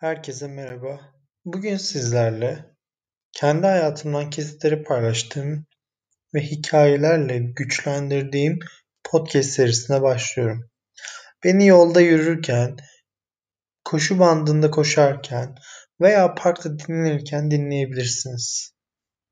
Herkese merhaba. Bugün sizlerle kendi hayatımdan kesitleri paylaştığım ve hikayelerle güçlendirdiğim podcast serisine başlıyorum. Beni yolda yürürken, koşu bandında koşarken veya parkta dinlenirken dinleyebilirsiniz.